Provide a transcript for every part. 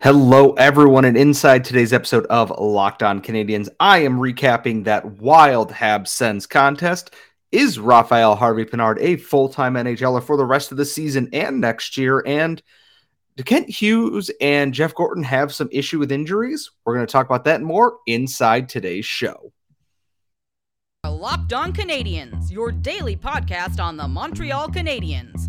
Hello, everyone, and inside today's episode of Locked On Canadiens, I am recapping that wild Habs Sens contest. Is Raphael Harvey Pinard a full time NHLer for the rest of the season and next year? And do Kent Hughes and Jeff Gorton have some issue with injuries? We're going to talk about that more inside today's show. Locked On Canadiens, your daily podcast on the Montreal Canadiens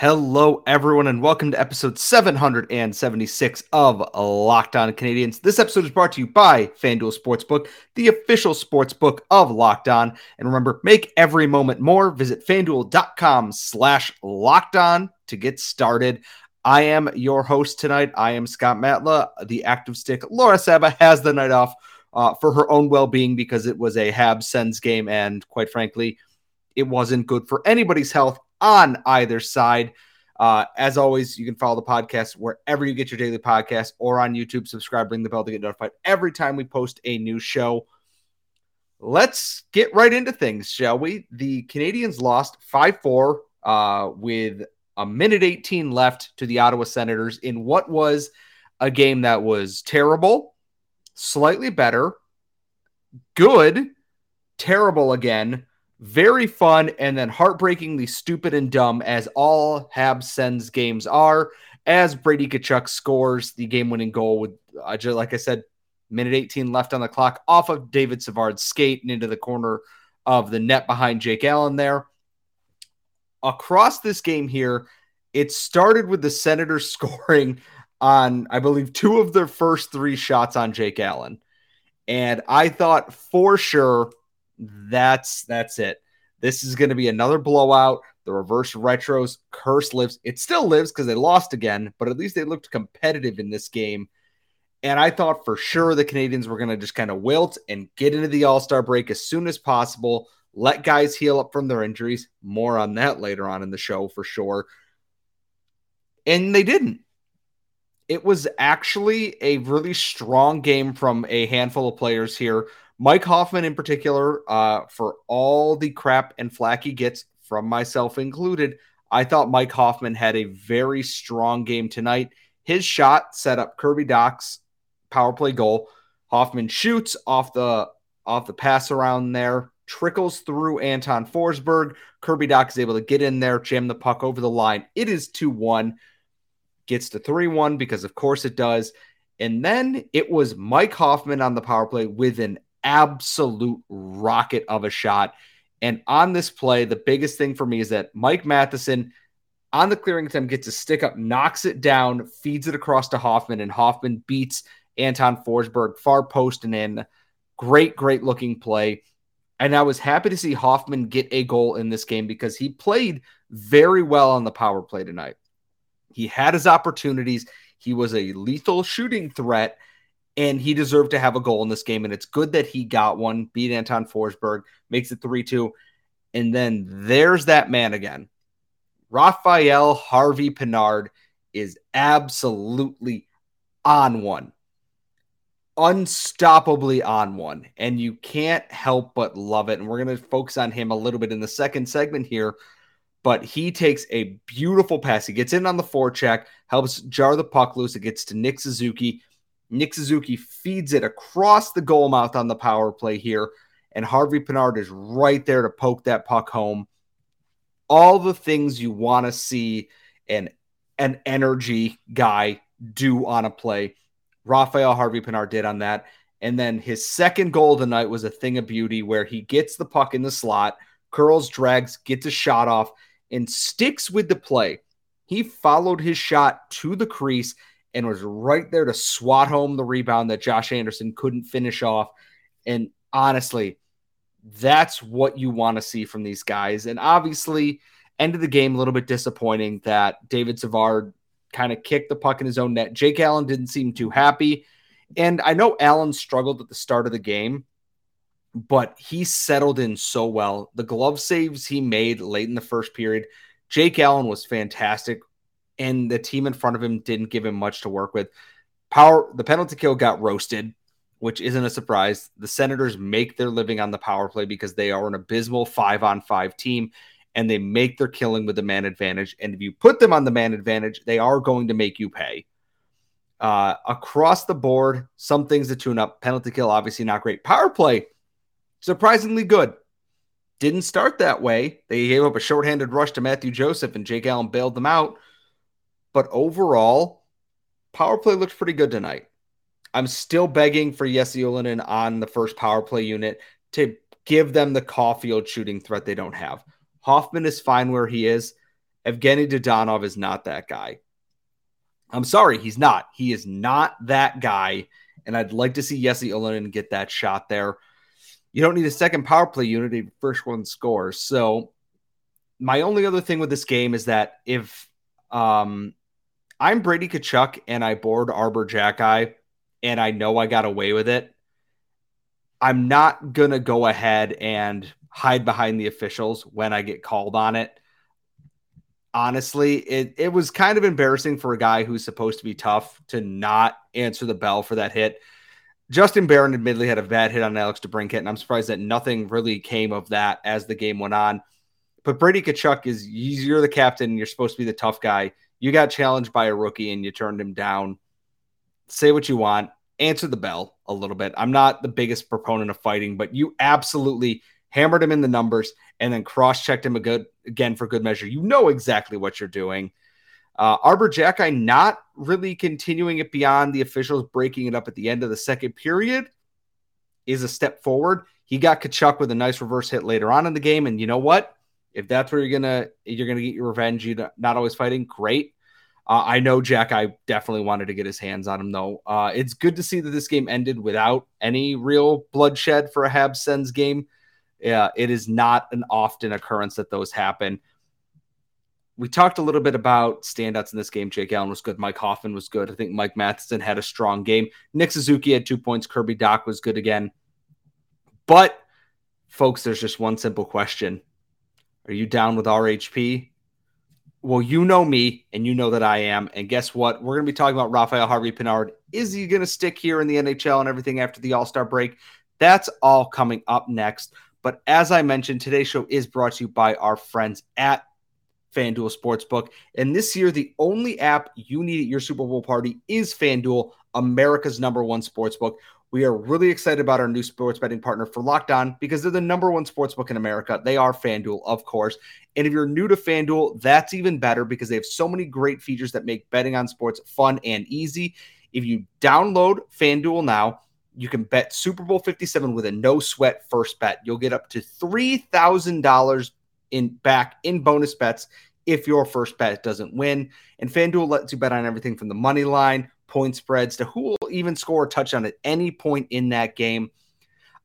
Hello, everyone, and welcome to episode 776 of Locked On Canadiens. This episode is brought to you by FanDuel Sportsbook, the official sportsbook of Locked On. And remember, make every moment more. Visit fanduel.com slash locked on to get started. I am your host tonight. I am Scott Matla, the active stick. Laura Saba has the night off uh, for her own well being because it was a Habs Sens game, and quite frankly, it wasn't good for anybody's health on either side. Uh, as always, you can follow the podcast wherever you get your daily podcast or on YouTube. Subscribe, ring the bell to get notified every time we post a new show. Let's get right into things, shall we? The Canadiens lost 5 4 uh, with a minute 18 left to the Ottawa Senators in what was a game that was terrible, slightly better, good, terrible again, very fun and then heartbreakingly stupid and dumb as all Habs Sens games are. As Brady Tkachuk scores the game-winning goal with, uh, just like I said, minute 18 left on the clock off of David Savard's skate and into the corner of the net behind Jake Allen there. Across this game here, it started with the Senators scoring on, I believe, two of their first three shots on Jake Allen. And I thought for sure that's that's it. This is going to be another blowout. The reverse retros curse lives. It still lives because they lost again, but at least they looked competitive in this game. And I thought for sure the Canadiens were going to just kind of wilt and get into the All Star break as soon as possible, let guys heal up from their injuries. More on that later on in the show for sure. And they didn't. It was actually a really strong game from a handful of players here. Mike Hoffman, in particular, uh, for all the crap and flack he gets from myself included, I thought Mike Hoffman had a very strong game tonight. His shot set up Kirby Dach's power play goal. Hoffman shoots off the off the pass around there, trickles through Anton Forsberg. Kirby Dach is able to get in there, jam the puck over the line. It is 2 1, gets to 3 1 because, of course, it does. And then it was Mike Hoffman on the power play with an absolute rocket of a shot. And on this play, the biggest thing for me is that Mike Matheson on the clearing attempt gets a stick up, knocks it down, feeds it across to Hoffman, and Hoffman beats Anton Forsberg far post and in. Great, great looking play. And I was happy to see Hoffman get a goal in this game because he played very well on the power play tonight. He had his opportunities. He was a lethal shooting threat and he deserved to have a goal in this game. And it's good that he got one, beat Anton Forsberg, makes it 3 2. And then there's that man again. Raphael Harvey Pinard is absolutely on one, unstoppably on one. And you can't help but love it. And we're going to focus on him a little bit in the second segment here. But he takes a beautiful pass. He gets in on the forecheck, helps jar the puck loose. It gets to Nick Suzuki Nick Suzuki feeds it across the goal mouth on the power play here, and Harvey Pinard is right there to poke that puck home. All the things you want to see an an energy guy do on a play. Raphael Harvey Pinard did on that. And then his second goal tonight was a thing of beauty where he gets the puck in the slot, curls, drags, gets a shot off, and sticks with the play. He followed his shot to the crease and was right there to swat home the rebound that Josh Anderson couldn't finish off. And honestly, that's what you want to see from these guys. And obviously, end of the game, a little bit disappointing that David Savard kind of kicked the puck in his own net. Jake Allen didn't seem too happy. And I know Allen struggled at the start of the game, but he settled in so well. The glove saves he made late in the first period, Jake Allen was fantastic, and the team in front of him didn't give him much to work with. Power the penalty kill got roasted, which isn't a surprise. The Senators make their living on the power play because they are an abysmal five on five team and they make their killing with the man advantage. And if you put them on the man advantage, they are going to make you pay. Uh, across the board, some things to tune up. Penalty kill, obviously not great. Power play, surprisingly good. Didn't start that way. They gave up a shorthanded rush to Mathieu Joseph, and Jake Allen bailed them out. But overall, power play looked pretty good tonight. I'm still begging for Jesse Ylönen on the first power play unit to give them the Caufield shooting threat they don't have. Hoffman is fine where he is. Evgeny Dadonov is not that guy. I'm sorry, he's not. He is not that guy. And I'd like to see Jesse Ylönen get that shot there. You don't need a second power play unit if first one scores. So my only other thing with this game is that if um, I'm Brady Tkachuk and I board Arber Xhekaj and I know I got away with it, I'm not gonna go ahead and hide behind the officials when I get called on it. Honestly, it, it was kind of embarrassing for a guy who's supposed to be tough to not answer the bell for that hit. Justin Barron admittedly had a bad hit on Alex DeBrincat, and I'm surprised that nothing really came of that as the game went on. But Brady Tkachuk is you're the captain, you're supposed to be the tough guy. You got challenged by a rookie and you turned him down. Say what you want, answer the bell a little bit. I'm not the biggest proponent of fighting, but you absolutely hammered him in the numbers, and then cross checked him a good again for good measure. You know exactly what you're doing. Uh, Arber Xhekaj not really continuing it beyond the officials breaking it up at the end of the second period is a step forward. He got Tkachuk with a nice reverse hit later on in the game, and you know what? If that's where you're gonna you're gonna get your revenge, you're not always fighting. Great. Uh, I know Jack. I definitely wanted to get his hands on him though. Uh, it's good to see that this game ended without any real bloodshed for a Habs Sens game. Yeah, it is not an often occurrence that those happen. We talked a little bit about standouts in this game. Jake Allen was good. Mike Hoffman was good. I think Mike Matheson had a strong game. Nick Suzuki had two points. Kirby Dach was good again. But, folks, there's just one simple question Are you down with RHP? Well, you know me, and you know that I am. And guess what? We're going to be talking about Raphael Harvey Pinard. Is he going to stick here in the NHL and everything after the All Star break? That's all coming up next. But as I mentioned, today's show is brought to you by our friends at FanDuel Sportsbook. And this year, the only app you need at your Super Bowl party is FanDuel, America's number one sportsbook. We are really excited about our new sports betting partner for Locked On because they're the number one sportsbook in America. They are FanDuel, of course. And if you're new to FanDuel, that's even better because they have so many great features that make betting on sports fun and easy. If you download FanDuel now, you can bet Super Bowl 57 with a no sweat first bet. You'll get up to $3,000 in back in bonus bets if your first bet doesn't win. And FanDuel lets you bet on everything from the money line, point spreads to who will even score a touchdown at any point in that game.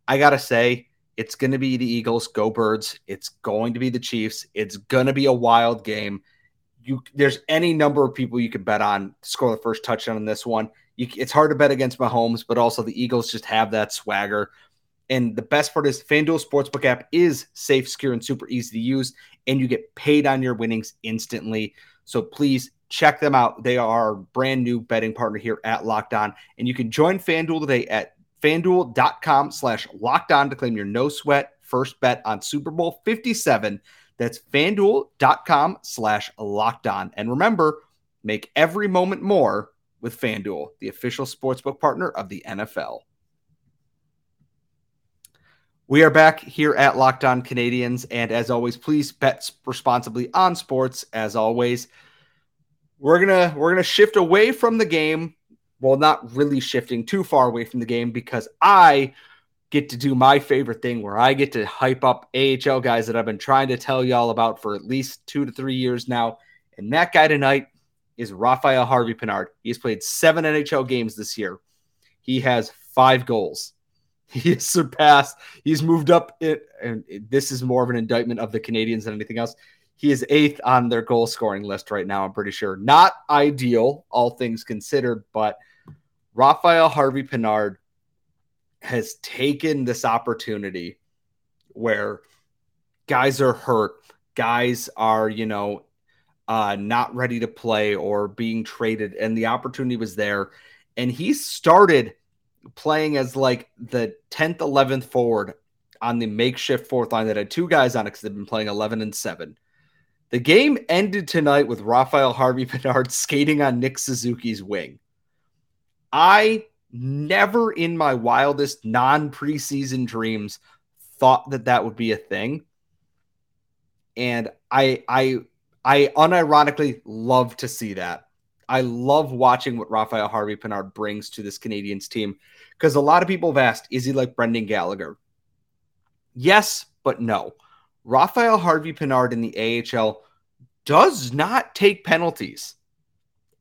I got to say, it's going to be the Eagles, go birds. It's going to be the Chiefs. It's going to be a wild game. You there's any number of people you can bet on score the first touchdown in this one. You, it's hard to bet against Mahomes, but also the Eagles just have that swagger. And the best part is FanDuel Sportsbook app is safe, secure, and super easy to use, and you get paid on your winnings instantly. So please check them out. They are our brand new betting partner here at Locked On, and you can join FanDuel today at fanduel.com slash locked on to claim your no sweat first bet on Super Bowl 57. That's fanduel.com slash locked on. And remember, make every moment more with FanDuel, the official sportsbook partner of the NFL. We are back here at Locked On Canadiens. And as always, please bet responsibly on sports. As always, we're gonna we're gonna shift away from the game. Well, not really shifting too far away from the game because I get to do my favorite thing where I get to hype up AHL guys that I've been trying to tell y'all about for at least two to three years now. And that guy tonight is Raphael Harvey Pinard. He's played seven NHL games this year. He has five goals. He has surpassed, he's moved up it, and this is more of an indictment of the Canadiens than anything else. He is eighth on their goal scoring list right now, I'm pretty sure. Not ideal, all things considered, but Raphael Harvey Pinard has taken this opportunity where guys are hurt, guys are, you know, uh, not ready to play or being traded, and the opportunity was there. And he started playing as like the 10th, 11th forward on the makeshift fourth line that had two guys on it because they've been playing 11 and 7. The game ended tonight with Raphael Harvey Pinard skating on Nick Suzuki's wing. I never in my wildest non preseason dreams thought that that would be a thing. And I, I, I unironically love to see that. I love watching what Raphael Harvey Pinard brings to this Canadiens team because a lot of people have asked, is he like Brendan Gallagher? Yes, but no. Raphael Harvey Pinard in the AHL does not take penalties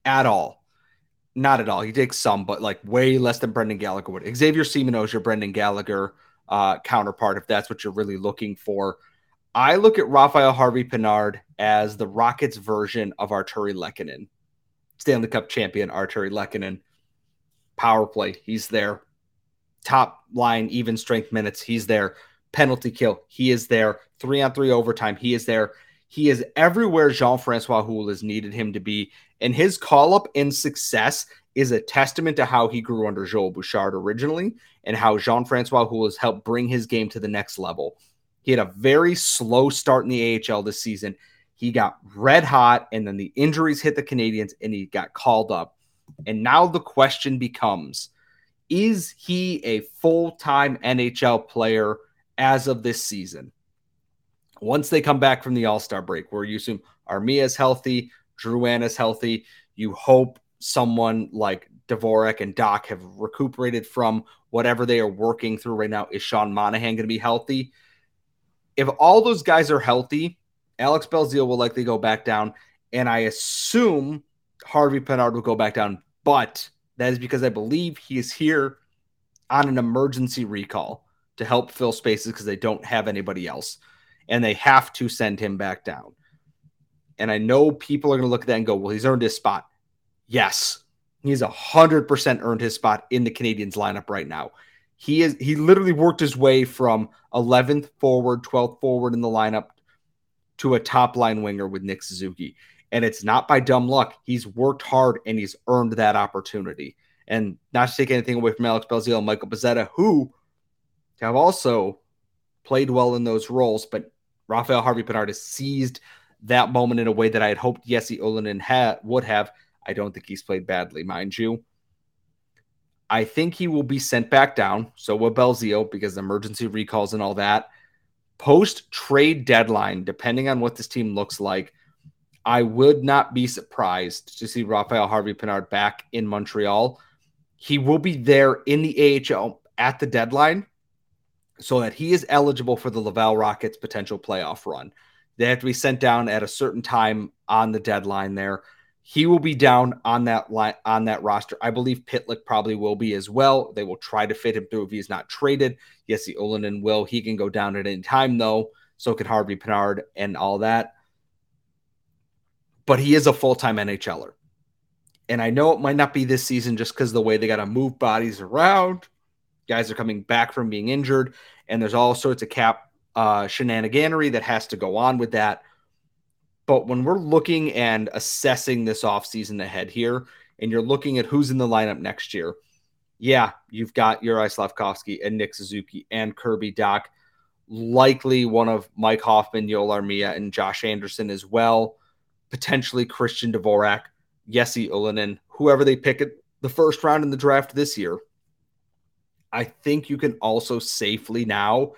at all. Not at all. He takes some, but like way less than Brendan Gallagher would. Xavier Simoneau is your Brendan Gallagher uh, counterpart, if that's what you're really looking for. I look at Raphael Harvey Pinard as the Rockets' version of Artturi Lehkonen, Stanley Cup champion Artturi Lehkonen. Power play, he's there. Top line, even strength minutes, he's there penalty kill. He is there. Three on three overtime. He is there. He is everywhere Jean Francois Houle has needed him to be. And his call up and success is a testament to how he grew under Joel Bouchard originally and how Jean Francois Houle has helped bring his game to the next level. He had a very slow start in the AHL this season. He got red hot, and then the injuries hit the Canadiens, and he got called up. And now the question becomes is he a full time NHL player as of this season. Once they come back from the All Star break, where you assume Armia is healthy, Drouin is healthy, you hope someone like Dvorak and Dach have recuperated from whatever they are working through right now. Is Sean Monahan going to be healthy? If all those guys are healthy, Alex Belzile will likely go back down, and I assume Harvey Pinard will go back down. But that is because I believe he is here on an emergency recall to help fill spaces because they don't have anybody else and they have to send him back down. And I know people are going to look at that and go, well, he's earned his spot. Yes, he's 100% earned his spot in the Canadiens lineup right now. He is he literally worked his way from 11th forward, 12th forward in the lineup to a top line winger with Nick Suzuki. And it's not by dumb luck. He's worked hard and he's earned that opportunity. And not to take anything away from Alex Belzile and Michael Pezzetta, who have also played well in those roles, but Raphael Harvey Pinard has seized that moment in a way that I had hoped Jesse Ylönen ha- would have. I don't think he's played badly, mind you. I think he will be sent back down. So will Belzile because emergency recalls and all that. Post trade deadline, depending on what this team looks like, I would not be surprised to see Rafael Harvey Pinard back in Montreal. He will be there in the AHL at the deadline so that he is eligible for the Laval Rockets potential playoff run. They have to be sent down at a certain time on the deadline there. He will be down on that line on that roster. I believe Pitlick probably will be as well. They will try to fit him through if he's not traded. Yes, the Ylönen will. He can go down at any time though. So can Harvey Pinard and all that. But he is a full-time NHLer. And I know it might not be this season just because the way they got to move bodies around Guys are coming back from being injured, and there's all sorts of cap uh, shenaniganery that has to go on with that. But when we're looking and assessing this offseason ahead here, and you're looking at who's in the lineup next year, yeah, you've got Juraj Slafkovsky and Nick Suzuki and Kirby Dach, likely one of Mike Hoffman, Joel Armia, and Josh Anderson as well, potentially Christian Dvorak, Jesse Ylönen, whoever they pick at the first round in the draft this year. I think you can also safely now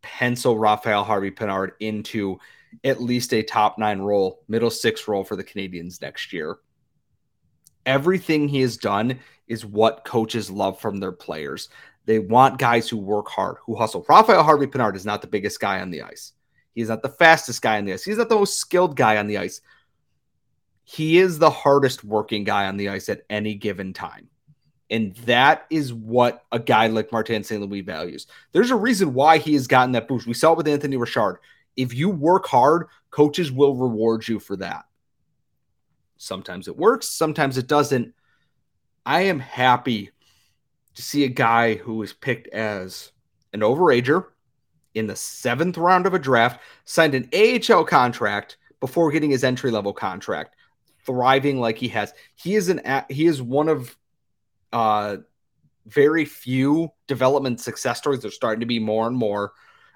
pencil Raphael Harvey Pinard into at least a top nine role, middle six role for the Canadiens next year. Everything he has done is what coaches love from their players. They want guys who work hard, who hustle. Raphael Harvey Pinard is not the biggest guy on the ice. He's not the fastest guy on the ice. He's not the most skilled guy on the ice. He is the hardest working guy on the ice at any given time. And that is what a guy like Martin St. Louis values. There's a reason why he has gotten that boost. We saw it with Anthony Richard. If you work hard, coaches will reward you for that. Sometimes it works, sometimes it doesn't. I am happy to see a guy who was picked as an overager in the seventh round of a draft, signed an AHL contract before getting his entry level contract, thriving like he has. He is an he is one of uh very few development success stories. There's starting to be more and more.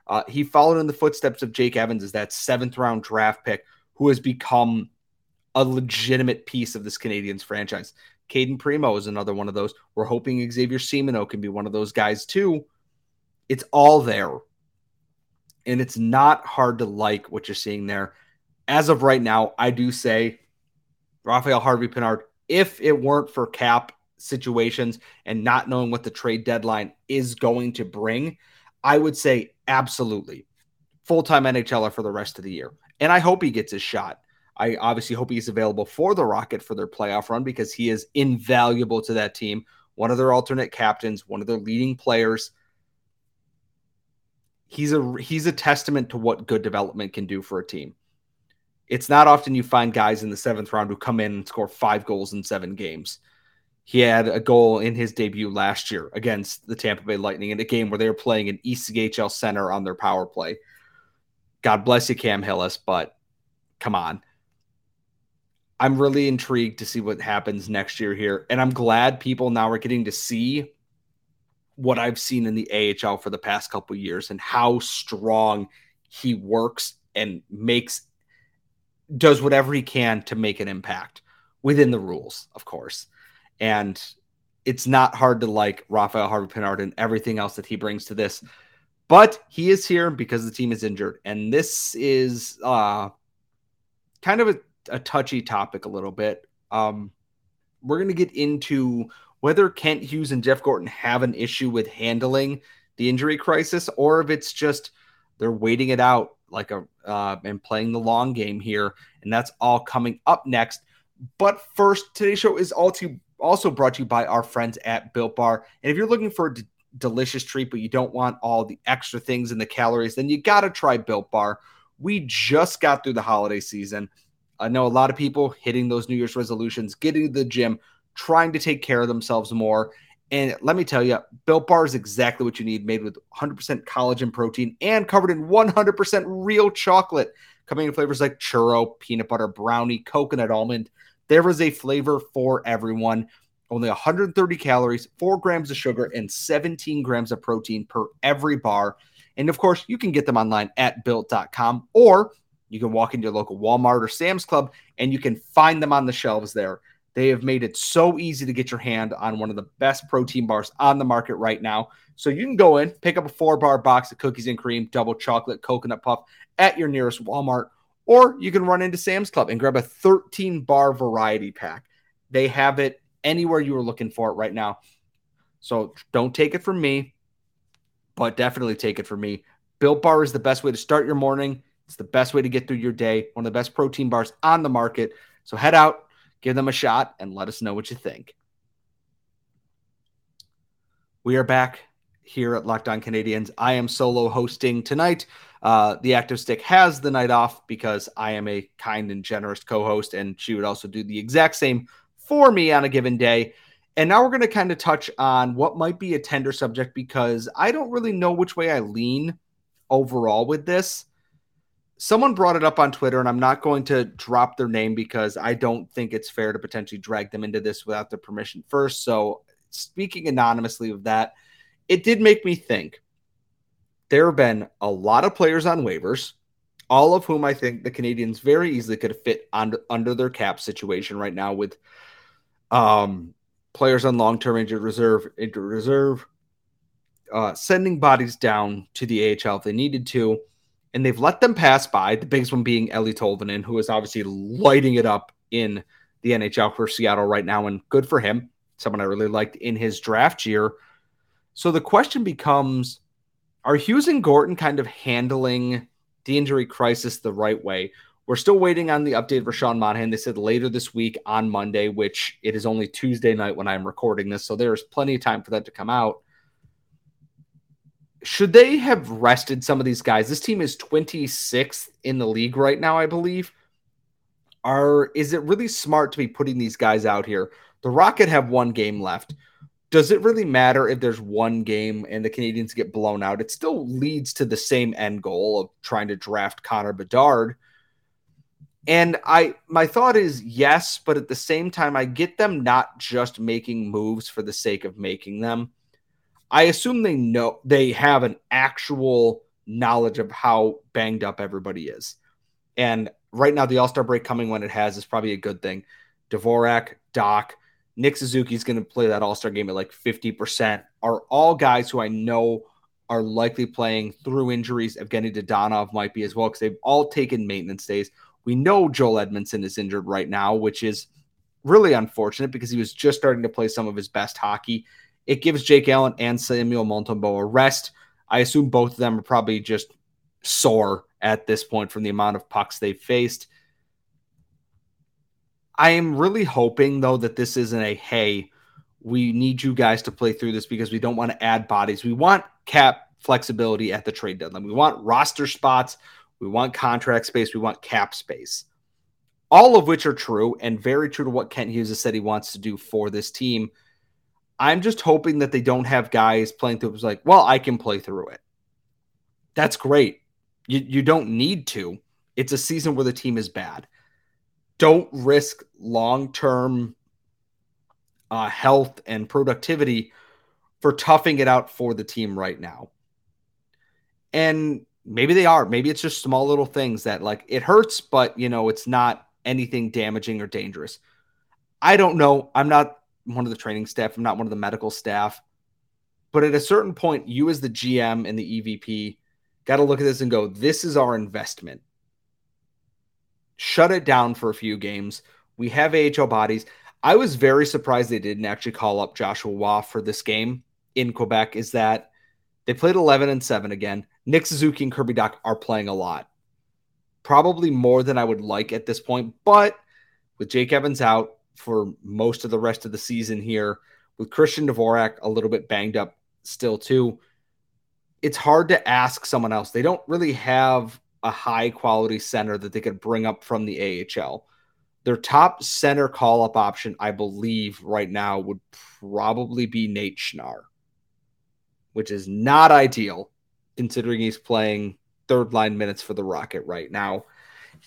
Uh, he followed in the footsteps of Jake Evans as that seventh round draft pick who has become a legitimate piece of this Canadiens franchise. Cayden Primeau is another one of those. We're hoping Xavier Simoneau can be one of those guys too. It's all there. And it's not hard to like what you're seeing there. As of right now, I do say Raphael Harvey Pinard, if it weren't for cap situations and not knowing what the trade deadline is going to bring, I would say absolutely full time NHLer for the rest of the year. And I hope he gets his shot. I obviously hope he's available for the Rocket for their playoff run because he is invaluable to that team. One of their alternate captains, one of their leading players. He's a he's a testament to what good development can do for a team. It's not often you find guys in the seventh round who come in and score five goals in seven games. He had a goal in his debut last year against the Tampa Bay Lightning in a game where they were playing an ECHL center on their power play. God bless you, Cam Hillis, but come on. I'm really intrigued to see what happens next year here. And I'm glad people now are getting to see what I've seen in the AHL for the past couple years and how strong he works and makes does whatever he can to make an impact within the rules, of course. And it's not hard to like Raphael Harvey Pinard and everything else that he brings to this. But he is here because the team is injured. And this is uh kind of a a touchy topic a little bit. Um, we're going to get into whether Kent Hughes and Jeff Gorton have an issue with handling the injury crisis, or if it's just they're waiting it out like a uh, and playing the long game here, and that's all coming up next. But first, today's show is also also brought to you by our friends at Built Bar. And if you're looking for a d- delicious treat, but you don't want all the extra things and the calories, then you got to try Built Bar. We just got through the holiday season. I know a lot of people hitting those New Year's resolutions, getting to the gym, trying to take care of themselves more. And let me tell you, Built Bar is exactly what you need, made with 100% collagen protein and covered in 100% real chocolate, coming in flavors like churro, peanut butter, brownie, coconut almond. There is a flavor for everyone. Only 130 calories, 4 grams of sugar, and 17 grams of protein per every bar. And of course, you can get them online at built.com or you can walk into your local Walmart or Sam's Club and you can find them on the shelves there. They have made it so easy to get your hand on one of the best protein bars on the market right now. So you can go in, pick up a four bar box of cookies and cream, double chocolate, coconut puff at your nearest Walmart, or you can run into Sam's Club and grab a 13 bar variety pack. They have it anywhere you are looking for it right now. So don't take it from me, but definitely take it from me. Built Bar is the best way to start your morning. It's the best way to get through your day. One of the best protein bars on the market. So head out, give them a shot, and let us know what you think. We are back here at Locked On Canadiens. I am solo hosting tonight. Uh, the active stick has the night off because I am a kind and generous co host, and she would also do the exact same for me on a given day. And now we're going to kind of touch on what might be a tender subject because I don't really know which way I lean overall with this someone brought it up on Twitter, and I'm not going to drop their name because I don't think it's fair to potentially drag them into this without their permission first. So, speaking anonymously of that, it did make me think there have been a lot of players on waivers, all of whom I think the Canadiens very easily could fit under, under their cap situation right now with um, players on long term injured reserve, injured reserve, uh, sending bodies down to the AHL if they needed to and they've let them pass by. The biggest one being Eeli Tolvanen, who is obviously lighting it up in the NHL for Seattle right now, and good for him. Someone I really liked in his draft year. So the question becomes are Hughes and Gorton kind of handling the injury crisis the right way? We're still waiting on the update for Sean Monahan. They said later this week on Monday, which it is only Tuesday night when I'm recording this. So there's plenty of time for that to come out should they have rested some of these guys? This team is 26th in the league right now, I believe. Are is it really smart to be putting these guys out here? The Rocket have one game left. Does it really matter if there's one game and the Canadiens get blown out? It still leads to the same end goal of trying to draft Connor Bedard. And I my thought is yes, but at the same time I get them not just making moves for the sake of making them. I assume they know they have an actual knowledge of how banged up everybody is. And right now the All-Star break coming when it has is probably a good thing. Dvorak, Dach, Nick Suzuki's going to play that All Star game at like 50%, are all guys who I know are likely playing through injuries. Evgeny Dadonov might be as well because they've all taken maintenance days. We know Joel Edmondson is injured right now, which is really unfortunate because he was just starting to play some of his best hockey. It gives Jake Allen and Samuel Montembeault a rest. I assume both of them are probably just sore at this point from the amount of pucks they've faced. I am really hoping though that this isn't a hey, we need you guys to play through this because we don't want to add bodies. We want cap flexibility at the trade deadline. We want roster spots, we want contract space, we want cap space. All of which are true and very true to what Kent Hughes has said he wants to do for this team. I'm just hoping that they don't have guys playing through it like, well, I can play through it. That's great. You you don't need to. It's a season where the team is bad don't risk long term uh, health and productivity for toughing it out for the team right now. And maybe they are. Maybe it's just small little things that like it hurts, but you know, it's not anything damaging or dangerous. I don't know. I'm not one of the training staff, I'm not one of the medical staff. But at a certain point, you as the GM and the EVP got to look at this and go, this is our investment shut it down for a few games. We have AHL bodies. I was very surprised they didn't actually call up Joshua Roy for this game in Quebec. Is that they played 11 and 7 again. Nick Suzuki and Kirby Dach are playing a lot, probably more than I would like at this point. But with Jake Evans out for most of the rest of the season here, with Christian Dvorak a little bit banged up still, too, it's hard to ask someone else. They don't really have a high quality center that they could bring up from the AHL. Their top center call up option, I believe, right now would probably be Nate Schnarr, which is not ideal considering he's playing third line minutes for the Rocket right now.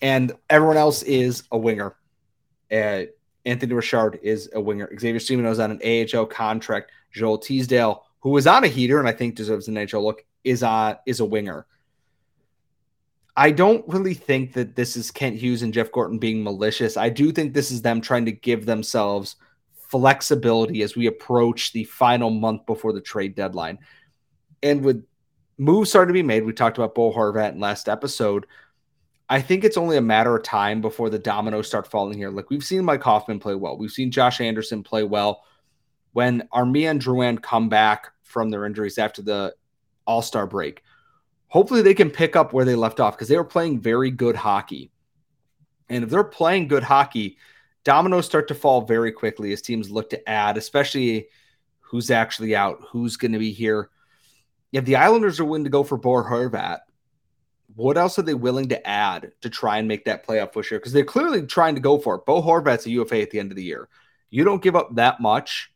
And everyone else is a winger. Uh, Anthony Richard is a winger. Xavier Simoneau is on an AHL contract. Joel Teasdale, who was on a heater and I think deserves an AHL look, is on is a winger. I don't really think that this is Kent Hughes and Jeff Gorton being malicious. I do think this is them trying to give themselves flexibility as we approach the final month before the trade deadline. And with moves starting to be made, we talked about Bo Horvat in last episode. I think it's only a matter of time before the dominoes start falling here. Like we've seen Mike Hoffman play well. We've seen Josh Anderson play well. When Armia and Drouin come back from their injuries after the All Star break, hopefully they can pick up where they left off because they were playing very good hockey. And if they're playing good hockey, dominoes start to fall very quickly as teams look to add, especially who's actually out, who's going to be here. If the Islanders are willing to go for Bo Horvat, what else are they willing to add to try and make that playoff push here? Because they're clearly trying to go for it. Bo Horvat's a UFA at the end of the year. You don't give up that much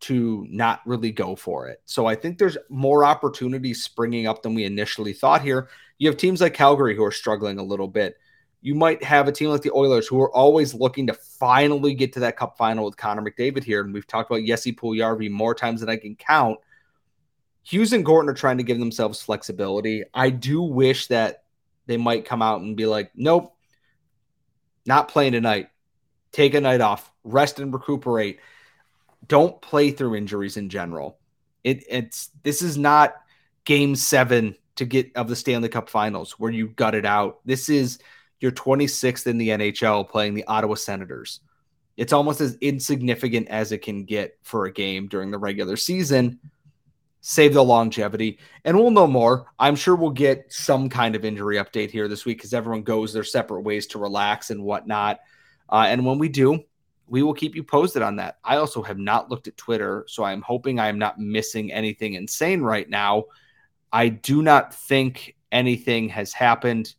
to not really go for it. So I think there's more opportunities springing up than we initially thought here. You have teams like Calgary who are struggling a little bit. You might have a team like the Oilers who are always looking to finally get to that cup final with Connor McDavid here. And we've talked about Jesse Puljujarvi more times than I can count. Hughes and Gorton are trying to give themselves flexibility. I do wish that they might come out and be like, nope, not playing tonight. Take a night off, rest and recuperate don't play through injuries in general. It, it's this is not game seven to get of the Stanley Cup Finals where you gut it out. This is your 26th in the NHL playing the Ottawa Senators. It's almost as insignificant as it can get for a game during the regular season. Save the longevity, and we'll know more. I'm sure we'll get some kind of injury update here this week because everyone goes their separate ways to relax and whatnot. Uh, and when we do, we will keep you posted on that. I also have not looked at Twitter, so I'm hoping I am not missing anything insane right now. I do not think anything has happened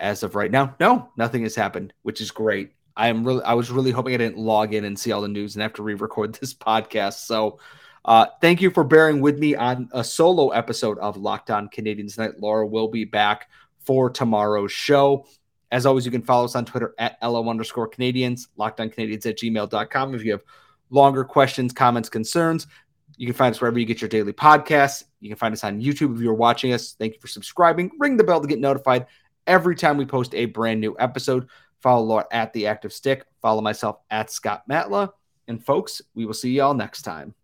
as of right now. No, nothing has happened, which is great. I am really I was really hoping I didn't log in and see all the news and have to re-record this podcast. So uh, thank you for bearing with me on a solo episode of Locked On Canadiens Tonight. Laura will be back for tomorrow's show. As always, you can follow us on Twitter at LO underscore Canadiens, lockedoncanadiens at gmail.com. If you have longer questions, comments, concerns, you can find us wherever you get your daily podcasts. You can find us on YouTube if you're watching us. Thank you for subscribing. Ring the bell to get notified every time we post a brand new episode. Follow Laura at The Active Stick. Follow myself at Scott Matla. And folks, we will see you all next time.